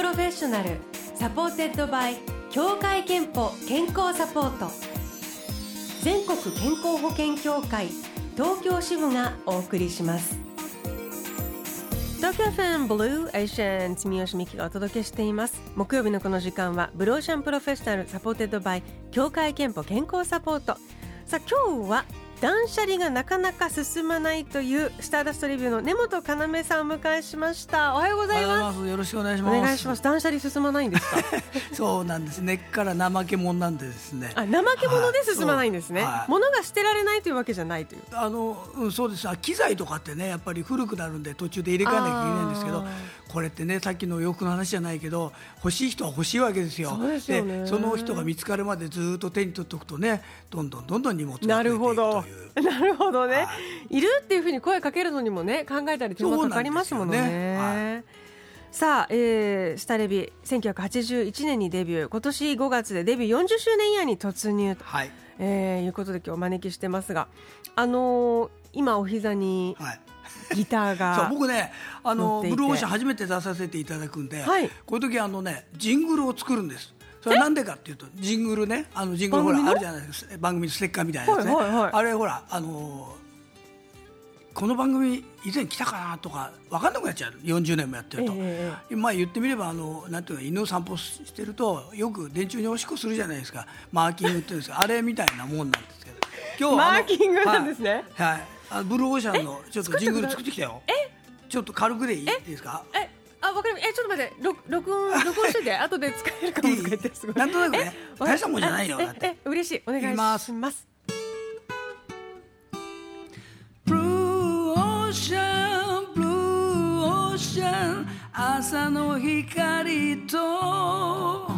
Professional supported by 協会けんぽ健康サポート。全国健康保険協会東京支部がお送りします。東京 FM Blue Ocean 住吉美希がお届けしています。木曜日のこの時間は Blue Ocean Professional supported by 協会けんぽ健康サポート。さあ今日は断捨離がなかなか進まないというスターダストレビューの根本要さんを迎えしました。おはようございます。よろしくお願いします。お願いします。断捨離進まないんですか？そうなんです。根っから怠け者なんでですね。あ怠け者で進まないんですね、はい、物が捨てられないというわけじゃないという。あの、うん、そうです。機材とかってねやっぱり古くなるんで途中で入れ替えなきゃいけないんですけどこれってねさっきの洋服の話じゃないけど欲しい人は欲しいわけですよ。ですよ、ね、その人が見つかるまでずっと手に取っておくとねどんどんどんどん荷物が増えていくという。なるほど。ね、はい、いるっていうふうに声かけるのにもね考えたり手間かかりますものね。ねはい、さあ、えー、スタレビ1981年にデビュー。今年5月でデビュー40周年イヤーに突入と、はい。えー、いうことで今日お招きしてますが、あのー、今お膝に、はい ギターがそう僕ねあのブルーオーシャン初めて出させていただくんで、はい、こういう時あのねジングルを作るんです。それはなんでかっていうとジングルねあのジングルほらあるじゃないですか。番組のステッカーみたいなやつね、はいはいはい、あれほらあのこの番組以前来たかなとか分かんなくなっちゃう。40年もやってると、えー、まあ言ってみればあのなんていうか犬を散歩してるとよく電柱におしっこするじゃないですか。マーキングっていうんですか。あれみたいなもんなんですけど。今日マーキングなんですね。はい、はい、あのブルーオーシャンのちょっとジングル作ってきたよ。え？ちょっと軽くでいい？ですか？え？あ、わかり。え、ちょっと待って、録、録音、録音してて、後で使えるかもとか言って、すごい。なんとなくね、大したもんじゃないよ。え、え、嬉しい、お願いします。ます。ブルーオーシャン、ブルーオーシャン、朝の光と。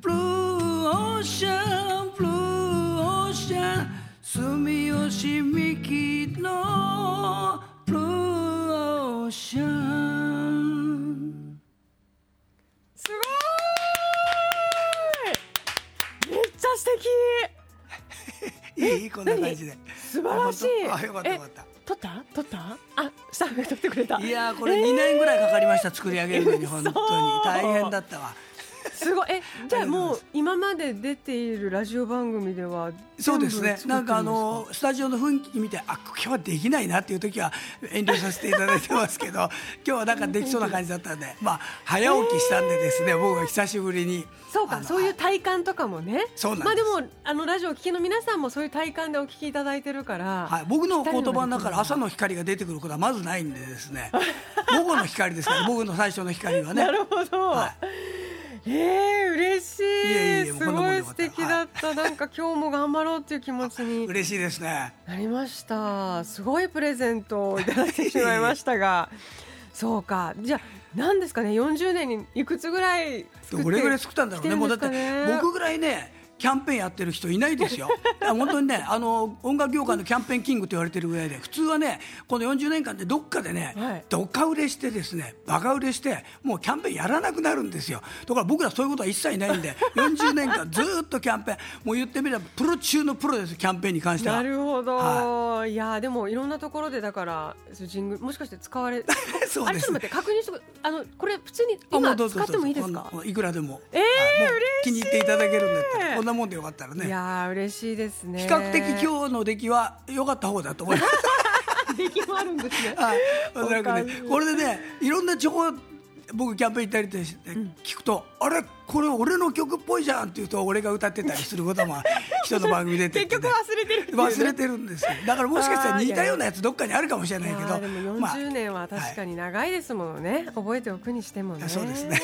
ブルーオーシャン、ブルーオーシャン、住吉美希の。ブルーオーシャン。すごい。めっちゃ素敵。いいこんな感じで。素晴らしい。あよかったよかった。撮った？撮った？あスタッフが撮ってくれた。いやこれ2年ぐらいかかりました、作り上げるのに 本当に。大変だったわすごい。え じゃあもう今まで出ているラジオ番組ではそうですね。なんかあのスタジオの雰囲気見てあ今日はできないなっていう時は遠慮させていただいてますけど 今日はなんかできそうな感じだったんでまあ早起きしたんでですね僕は久しぶりにそうかそういう体感とかもね。そうなんまあでもあのラジオを聞きの皆さんもそういう体感でお聞きいただいてるから、はい、僕の言葉の中か？ら朝の光が出てくることはまずないんでですね。午後の光ですから僕の最初の光はね。なるほど、はいえー、嬉しい。すごい素敵だった、はい、なんか今日も頑張ろうっていう気持ちに。嬉しいですね。なりました。すごいプレゼントをいただいてしまいましたが。そうか。じゃあ何ですかね？40年にいくつぐらいどれぐらい作ったんだろうね？もうだって僕ぐらいねキャンペーンやってる人いないですよ。本当にねあの音楽業界のキャンペーンキングと言われてるぐらいで普通はねこの40年間でどっかでね、はい、どか売れしてですねバカ売れしてもうキャンペーンやらなくなるんですよ。だから僕らそういうことは一切ないんで 40年間ずっとキャンペーンもう言ってみればプロ中のプロですキャンペーンに関しては。なるほど、はい、いやでもいろんなところでだからジングもしかして使われ そうです、ね、あれちょっと待って確認してあのこれ普通に今使ってもいいですか？いくらでも。ええー、嬉気に入っていただけるんだったらこんなもんでよかったらね。いや嬉しいですね。比較的今日の出来は良かった方だと思います。出来もあるんですね。はい。おそらくねこれでねいろんな情報僕キャンペーン行ったりして聞くと、うん、あれ？これ俺の曲っぽいじゃんって言うと俺が歌ってたりすることも人の番組出 結局忘れてる、ね、忘れてるんですよ。だからもしかしたら似たようなやつどっかにあるかもしれないけどでも40年は確かに長いですものね、まあ、覚えておくにしてもね。そうですね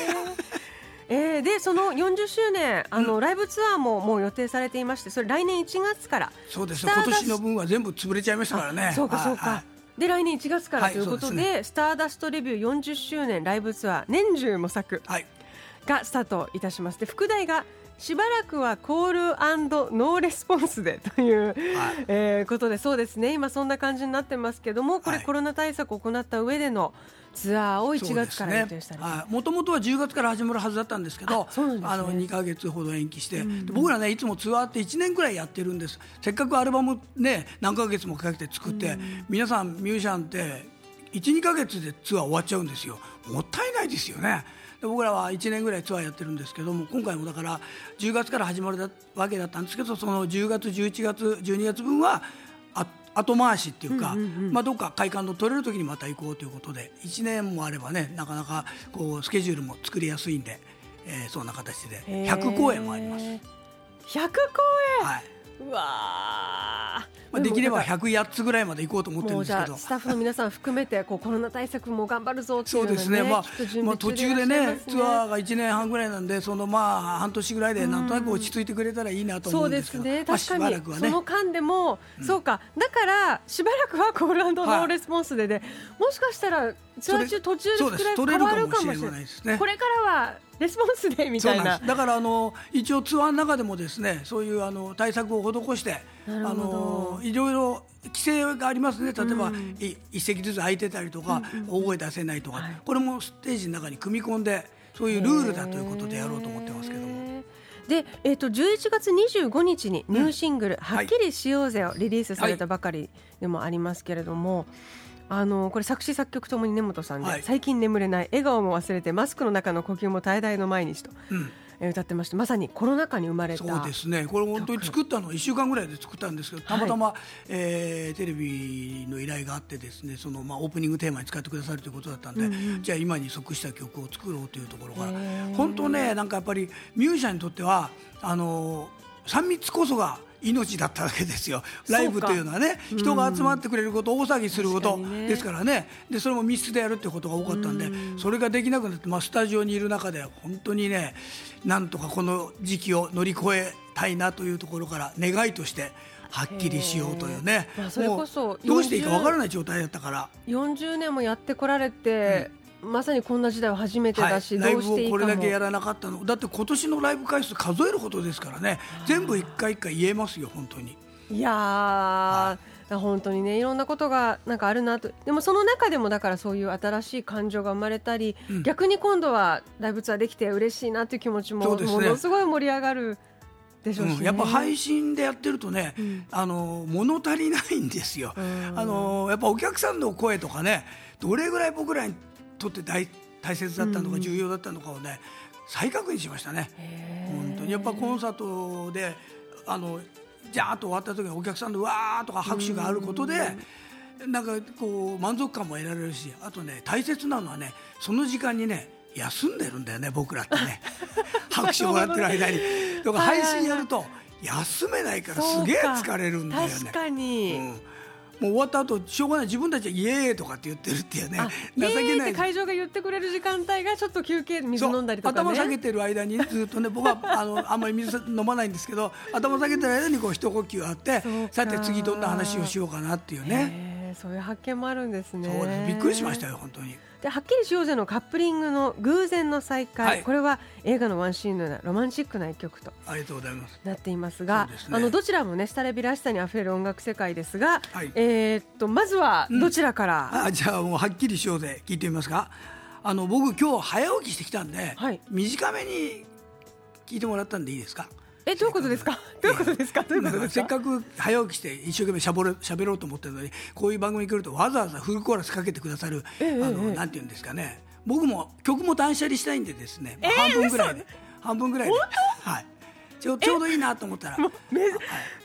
えー、でその40周年あの、うん、ライブツアーももう予定されていましてそれ来年1月からそうです今年の分は全部潰れちゃいましたからね。そうかそうか、で来年1月からということではいでね、スターダストレビュー40周年ライブツアー年中模索がスタートいたします。で副題がしばらくはコールノーレスポンスでという、はい、えー、ことでそうですね。今そんな感じになってますけどもこれ、コロナ対策を行った上でのツアーを1月から予定したり。もともとは10月から始まるはずだったんですけどあ、ね、あの2か月ほど延期して、うん、僕らねいつもツアーって1年ぐらいやってるんです。せっかくアルバムね何ヶ月もかけて作って、うん、皆さんミュージシャンって12か月でツアー終わっちゃうんですよ。もったいないですよね。で僕らは1年ぐらいツアーやってるんですけども今回もだから10月から始まるわけだったんですけどその10月11月12月分は後回しっていうか、まあ、どっか会館の取れる時にまた行こうということで1年もあればねなかなかこうスケジュールも作りやすいんで、えー、そんな形で。100公演もあります。100公演、はい、うわまあ、できれば108つぐらいまで行こうと思ってるんですけど。スタッフの皆さん含めてこうコロナ対策も頑張るぞっていう、ね、そうですね、まあ、まあ途中でねツアーが1年半ぐらいなんでそのまあ半年ぐらいでなんとなく落ち着いてくれたらいいなと思うんですけど、そうですね。確かに、まあ、ね、その間でも、うん、そうか。だからしばらくはコールノーレスポンスでで、もしかしたらツアー中途中で変わるかもしれないですね。これからはレスポンスでみたいな。だからあの一応ツアーの中でもですねそういうあの対策を施してあのいろいろ規制がありますね。例えば、うん、一席ずつ空いてたりとか、うんうん、大声出せないとか、はい、これもステージの中に組み込んでそういうルールだということでやろうと思ってますけども。で、えーと、11月25日にニューシングル「はっきりしようぜ」をリリースされたばかりでもありますけれども、はいあのこれ作詞作曲ともに根本さんで、はい、最近眠れない笑顔も忘れてマスクの中の呼吸も絶え絶えの毎日と、うん。歌ってましてまさにコロナ禍に生まれた。そうですね。これ本当に作ったのは1週間ぐらいで作ったんですけどたまたま、はい、えー、テレビの依頼があってですねその、まあ、オープニングテーマに使ってくださるということだったんで、うんうん、じゃあ今に即した曲を作ろうというところから本当ねなんかやっぱりミュージシャンにとってはあの3密こそが命だったわけですよ。ライブというのはね人が集まってくれること大騒ぎすることですからね。でそれも密室でやるってことが多かったんでそれができなくなって、まあ、スタジオにいる中で本当にねなんとかこの時期を乗り越えたいなというところから願いとしてはっきりしようというね、まあ、それこそどうしていいかわからない状態だったから。40年もやってこられて、まさにこんな時代は初めてだし、はい、ライブをこれだけやらなかったの。だって今年のライブ回数数えるほどですからね。全部一回一回言えますよ本当に。いやー、はい、本当にねいろんなことがなんかあるなと。でもその中でもだからそういう新しい感情が生まれたり、うん、逆に今度はライブツアーできて嬉しいなという気持ちも、ね、ものすごい盛り上がる。でしょう、ね。うん、やっぱ配信でやってるとね、うん、あの物足りないんですよ、あのやっぱお客さんの声とかねどれぐらい僕らにとって大大切だったのか重要だったのかをね、再確認しましたね。本当にやっぱコンサートであのジャーッと終わった時にお客さんのわーとか拍手があることで、なんかこう満足感も得られるしあとね大切なのはねその時間にね休んでるんだよね僕らってね。拍手をもらってる間に。とか配信やると休めないからすげえ疲れるんだよね。確かに、うんもう終わった後しょうがない。自分たちはイエーイとかって言ってるっていうね。情けない。会場が言ってくれる時間帯がちょっと休憩水飲んだりとか、ね、頭下げてる間にずっとね僕はあのあんまり水飲まないんですけど頭下げてる間にこう一呼吸あってさて次どんな話をしようかなっていうねそういう発見もあるんですね。そうですびっくりしましたよ本当に。ではっきりしようぜのカップリングの偶然の再会、はい、これは映画のワンシーンのようなロマンチックな一曲とありがとうございます。なっていますが、ね、あのどちらもねスタレビらしさにあふれる音楽世界ですが、はい、えー、っとまずはどちらから、うん、あじゃあもうはっきりしようぜ聞いてみますか。あの僕今日早起きしてきたんで、はい、短めに聞いてもらったんでいいですか？えどういうことですか？どういうことですか？どういうことですか？せっかく早起きして一生懸命しゃぼれ喋ろうと思ってるのに、こういう番組に来るとわざわざフルコーラスかけてくださる、ええ、あの、え、なんていうんですかね。僕も曲も断捨離したいんでですね、まあ、半分ぐらいで、半分ぐらいで、はい。ちょちょうどいいなと思ったら、めはい、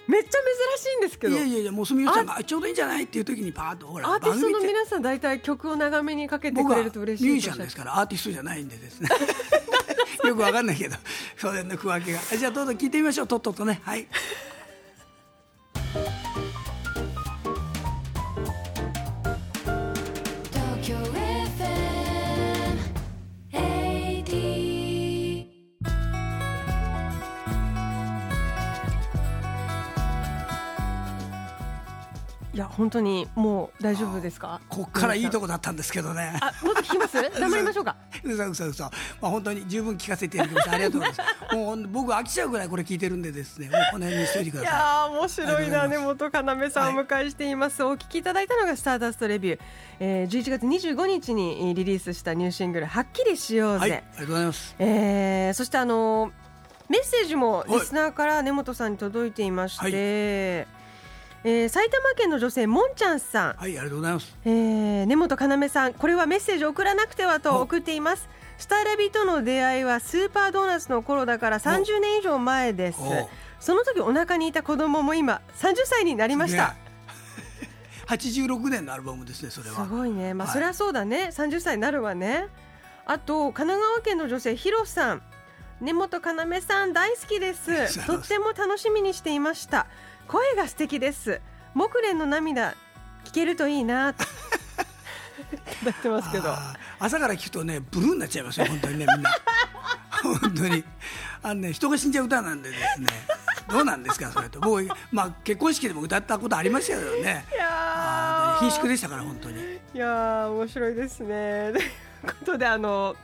めっちゃ珍しいんですけど。いやいやいやもうすみちゃん。がちょうどいいんじゃない？っていう時にパーッとほらアーティストの皆さん大体曲を長めにかけてくれると嬉しいミュージシャンですからアーティストじゃないんでですね よくわかんないけど それの区分けが。じゃあどうぞ聞いてみましょう。とっととね。はい。本当にもう大丈夫ですか？ここからいいとこだったんですけどね。あもっと聞きます？黙りましょうか。うそうそうそうまあ本当に十分聞かせていただきましたありがとうございます もう僕飽きちゃうぐらいこれ聞いてるんでですね。もうこの辺にしといてください。いや面白いな。根本要さんをお迎えしています、はい、お聞きいただいたのがスターダストレビュー、えー、11月25日にリリースしたニューシングルはっきりしようぜ、はい、ありがとうございます、えー、そしてあのメッセージもリスナーから根本さんに届いていまして、はいえー、埼玉県の女性もんちゃんさん。はいありがとうございます、えー、根本要さんこれはメッセージ送らなくてはと送っています。スタイラビとの出会いはスーパードーナツの頃だから30年以上前です。その時お腹にいた子供も今30歳になりました、86年のアルバムですねそれは。すごいね。まあ、そりゃそうだね。30歳になるわね。あと神奈川県の女性ひろさん。根本要さん大好きです。とっても楽しみにしていました声が素敵です。木蓮の涙聞けるといいな。とだってますけど。朝から聞くとねブルーになっちゃいますよ本当にねみんな。本当に。あのね人が死んじゃう歌なんでですね。どうなんですかそれと。僕まあ結婚式でも歌ったことありましたけどね。いや貧縮でしたから本当に。いや面白いですね。ということであの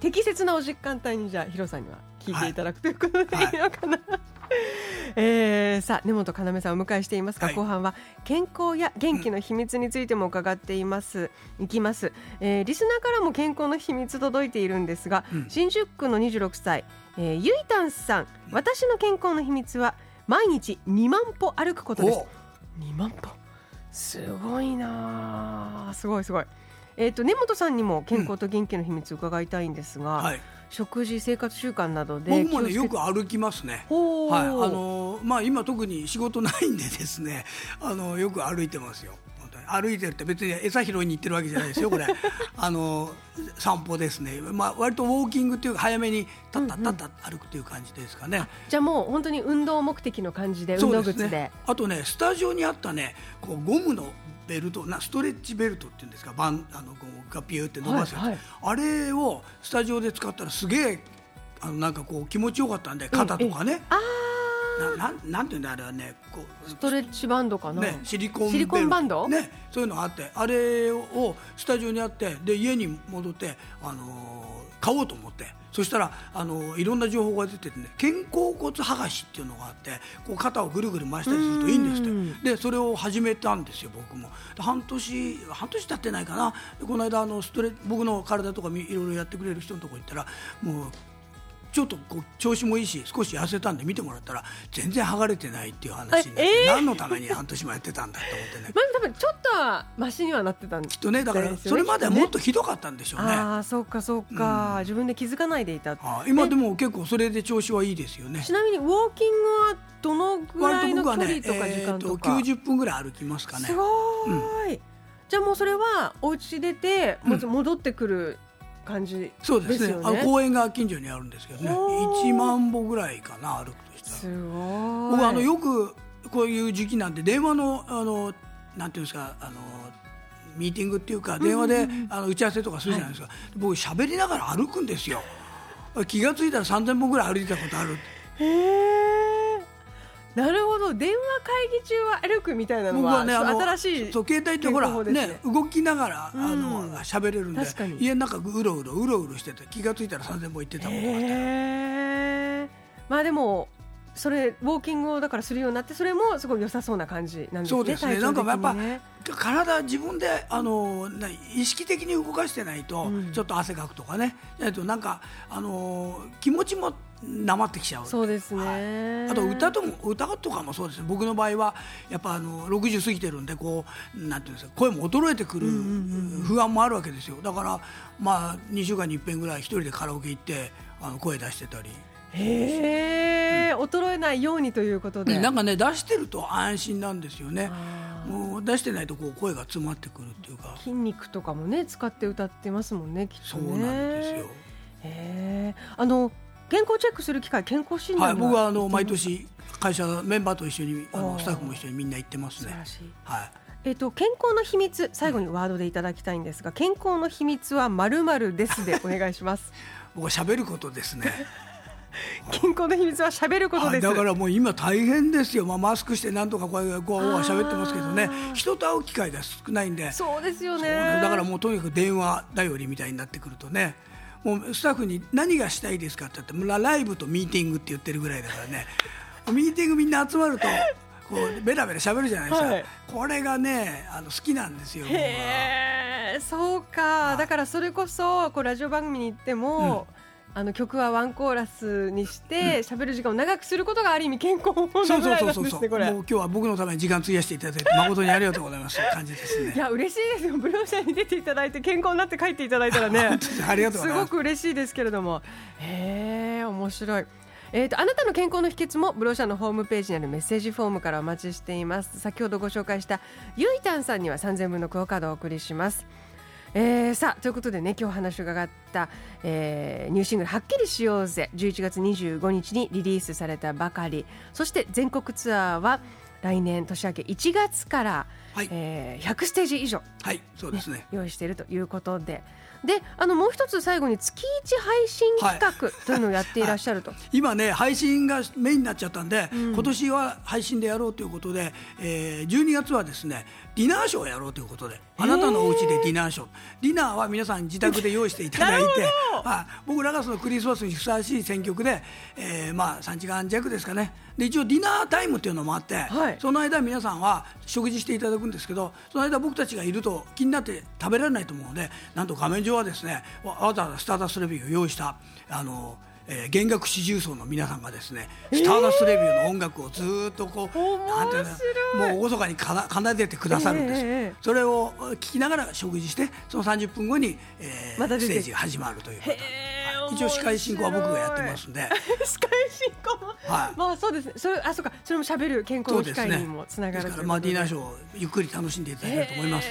適切なお実感帯にじゃあヒロさんには聞いていただくということでい。い。のかな、はい えー、さあ根本要さんをお迎えしていますが、はい、後半は健康や元気の秘密についても伺っています、いきます、えー、リスナーからも健康の秘密届いているんですが、うん、新宿区の26歳、えー、ゆいたんさん。私の健康の秘密は毎日2万歩歩くことです。2万歩？すごいなすごいすごい。えっ、ー、と根本さんにも健康と元気の秘密伺いたいんですが、うん。はい食事生活習慣などで僕もねよく歩きますね。はい、あのまあ今特に仕事ないんでですね、あのよく歩いてますよ。歩いてるって別に餌拾いに行ってるわけじゃないですよこれ。あの散歩ですね、まあ、割とウォーキングっていうか早めにたったったった歩くっていう感じですかね、うんうん、じゃあもう本当に運動目的の感じで運動靴で、ね、あとねスタジオにあったねこうゴムのベルトなストレッチベルトっていうんですかバンあのこうガピューって伸ばすはいはい、あれをスタジオで使ったらすげえあのなんかこう気持ちよかったんで肩とかね。あななんなんていうんだあれはねこうストレッチバンドかな、ね、シリコンシリコンバンド？ねそういうのがあってあれをスタジオにあってで家に戻ってあのー、買おうと思ってそしたらあのいろんな情報が出ててね肩甲骨剥がしっていうのがあってこう肩をぐるぐる回したりするといいんですって。でそれを始めたんですよ僕も。半年半年経ってないかな。この間あのストレ僕の体とかいろいろやってくれる人のとこ行ったらもうちょっとこう調子もいいし少し痩せたんで見てもらったら全然剥がれてないっていう話になって、えー、何のために半年もやってたんだと思ってね。まあ多分ちょっとはマシにはなってたんきっとねだからそれまではもっとひどかったんでしょうね、ね、ああそうかそうか、うん、自分で気づかないでいたあ今でも結構それで調子はいいですよね。ちなみにウォーキングはどのぐらいの距離とか時間とか、ねえー、90分ぐらい歩きますかね。すごい、うん、じゃあもうそれはお家出て戻ってくる、感じ、ね、そうですね。あの公園が近所にあるんですけどね。1万歩ぐらいかな歩くとしたら。すご僕あのよくこういう時期なんで電話のあのなんていうんですかあのミーティングっていうか電話で、あの打ち合わせとかするじゃないですか、はい、僕喋りながら歩くんですよ。気が付いたら3000歩ぐらい歩いたことある。へえなるほど。電話会議中は歩くみたいなのは、ね、新しいそう携帯ってほらね。動きながら、あの喋れるんで家の中うろうろうろうろしてて気が付いたら3000歩行ってたもんへまあでもそれウォーキングをだからするようになってそれもすごい良さそうな感じなんですね。そうですね。なんかやっぱ体自分であの意識的に動かしてないと、うん、ちょっと汗かくとかね。ないとなんかあの気持ちもなまってきちゃう。そうですね、はい、あと歌とも歌とかもそうですね僕の場合はやっぱあの60過ぎてるんでこうなんていうんですか声も衰えてくる不安もあるわけですよ。だからまあ2週間にいっぺんぐらい一人でカラオケ行ってあの声出してたり。へえ、うん、衰えないようにということで、なんかね出してると安心なんですよね。もう出してないとこう声が詰まってくるっていうか。筋肉とかもね使って歌ってますもんねきっとね。そうなんですよ。へえ。あの健康チェックする機会健康診断はい僕はあの毎年会社メンバーと一緒にあのスタッフも一緒にみんな行ってますね。はい。えっ、と健康の秘密最後にワードでいただきたいんですが、健康の秘密はまるまるですでお願いします。僕は喋ることですね。健康の秘密は喋ることです。だからもう今大変ですよ、まあ、マスクしてなんとかこうこうは喋ってますけどね。人と会う機会が少ないんで。そうですよね。だからもうとにかく電話頼りみたいになってくるとねもうスタッフに何がしたいですかって言ってライブとミーティングって言ってるぐらいだからね。ミーティングみんな集まるとこうベラベラ喋るじゃないですか、はい、これがねあの好きなんですよへえそうか。だからそれこそこうラジオ番組に行っても、うんあの曲はワンコーラスにして喋る時間を長くすることがある意味健康法なぐらいなんですねこれ。もう今日は僕のために時間費やしていただいて誠にありがとうございます感じですね。いや嬉しいですよ。ブルーシャに出ていただいて健康になって帰っていただいたらね。ありがとうすごく嬉しいですけれども。へえ面白い。えーと、あなたの健康の秘訣もブローシャのホームページにあるメッセージフォームからお待ちしています先ほどご紹介したゆいたんさんには3000分のクオカードをお送りしますえー、さあということでね今日話を伺った、えー、ニューシングル「はっきりしようぜ」11月25日にリリースされたばかり。そして全国ツアーは来年年明け1月から、はい。えー、100ステージ以上、はいそうですね用意しているということで。であのもう一つ最後に月一配信企画というのをやっていらっしゃると、はい。はい、今ね配信がメインになっちゃったんで、うん、今年は配信でやろうということで、えー、12月はですねディナーショーをやろうということであなたのお家でディナーショー。ディナーは皆さん自宅で用意していただいてあ僕らがそのクリスマスにふさわしい選曲で、えー、まあ3時間弱ですかね。で一応ディナータイムっていうのもあって、はい、その間皆さんは食事していただくんですけどその間僕たちがいると気になって食べられないと思うのでなんと画面上はですねわざわざスターダストレビューを用意したあのえー、弦楽四重奏の皆さんがですねスターダストレビューの音楽をずっとこう、えー、なんていうのもう厳かに奏でてくださるんです、えー、それを聞きながら食事してその30分後に、えー、ま、ステージが始まるということ一応司会進行は僕がやってますんで。司会進行はい。まあそうですね。それあそうか。それもしゃべる健康の機会にもつながる、ね、まあディナーショーをゆっくり楽しんでいただけると思います、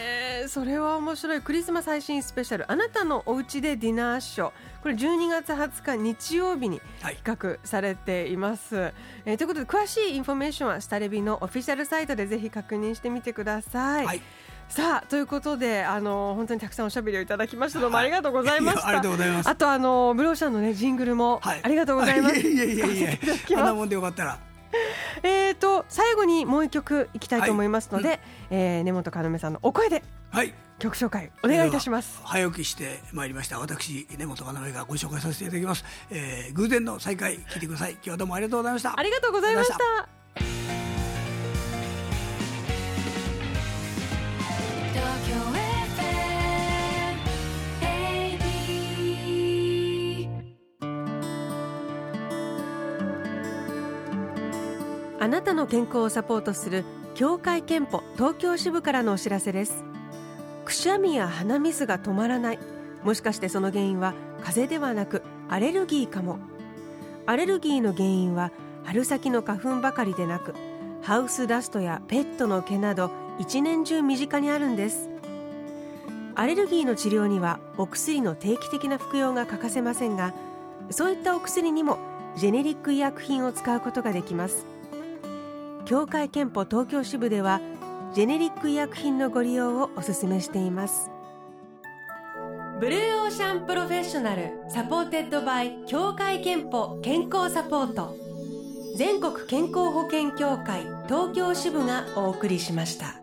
それは面白いクリスマス配信スペシャルあなたのお家でディナーショー。これ12月20日日曜日に企画されています、はい、えー、ということで詳しいインフォメーションはスタレビのオフィシャルサイトでぜひ確認してみてください、はいさあということであの本当にたくさんおしゃべりをいただきました。どうもありがとうございました、ありがとうございます。あとあのブローシャンのねジングルもありがとうございます、い、い。やいやいやいやあんなもんでよかったら。えっと最後にもう一曲いきたいと思いますので、はい。うん、えー、根本要さんのお声ではい。曲紹介お願いいたします。早起きしてまいりました。私根本要がご紹介させていただきます、えー、偶然の再会聞いてください。今日はどうもありがとうございました。ありがとうございましたなたの健康をサポートする協会憲法東京支部からのお知らせです。くしゃみや鼻水が止まらない。もしかしてその原因は風邪ではなくアレルギーかも。アレルギーの原因は春先の花粉ばかりでなくハウスダストやペットの毛など一年中身近にあるんです。アレルギーの治療にはお薬の定期的な服用が欠かせませんがそういったお薬にもジェネリック医薬品を使うことができます。協会けんぽ東京支部ではジェネリック医薬品のご利用をお勧めしています Blue Ocean Professional supported by 協会けんぽ健康サポート全国健康保険協会東京支部がお送りしました。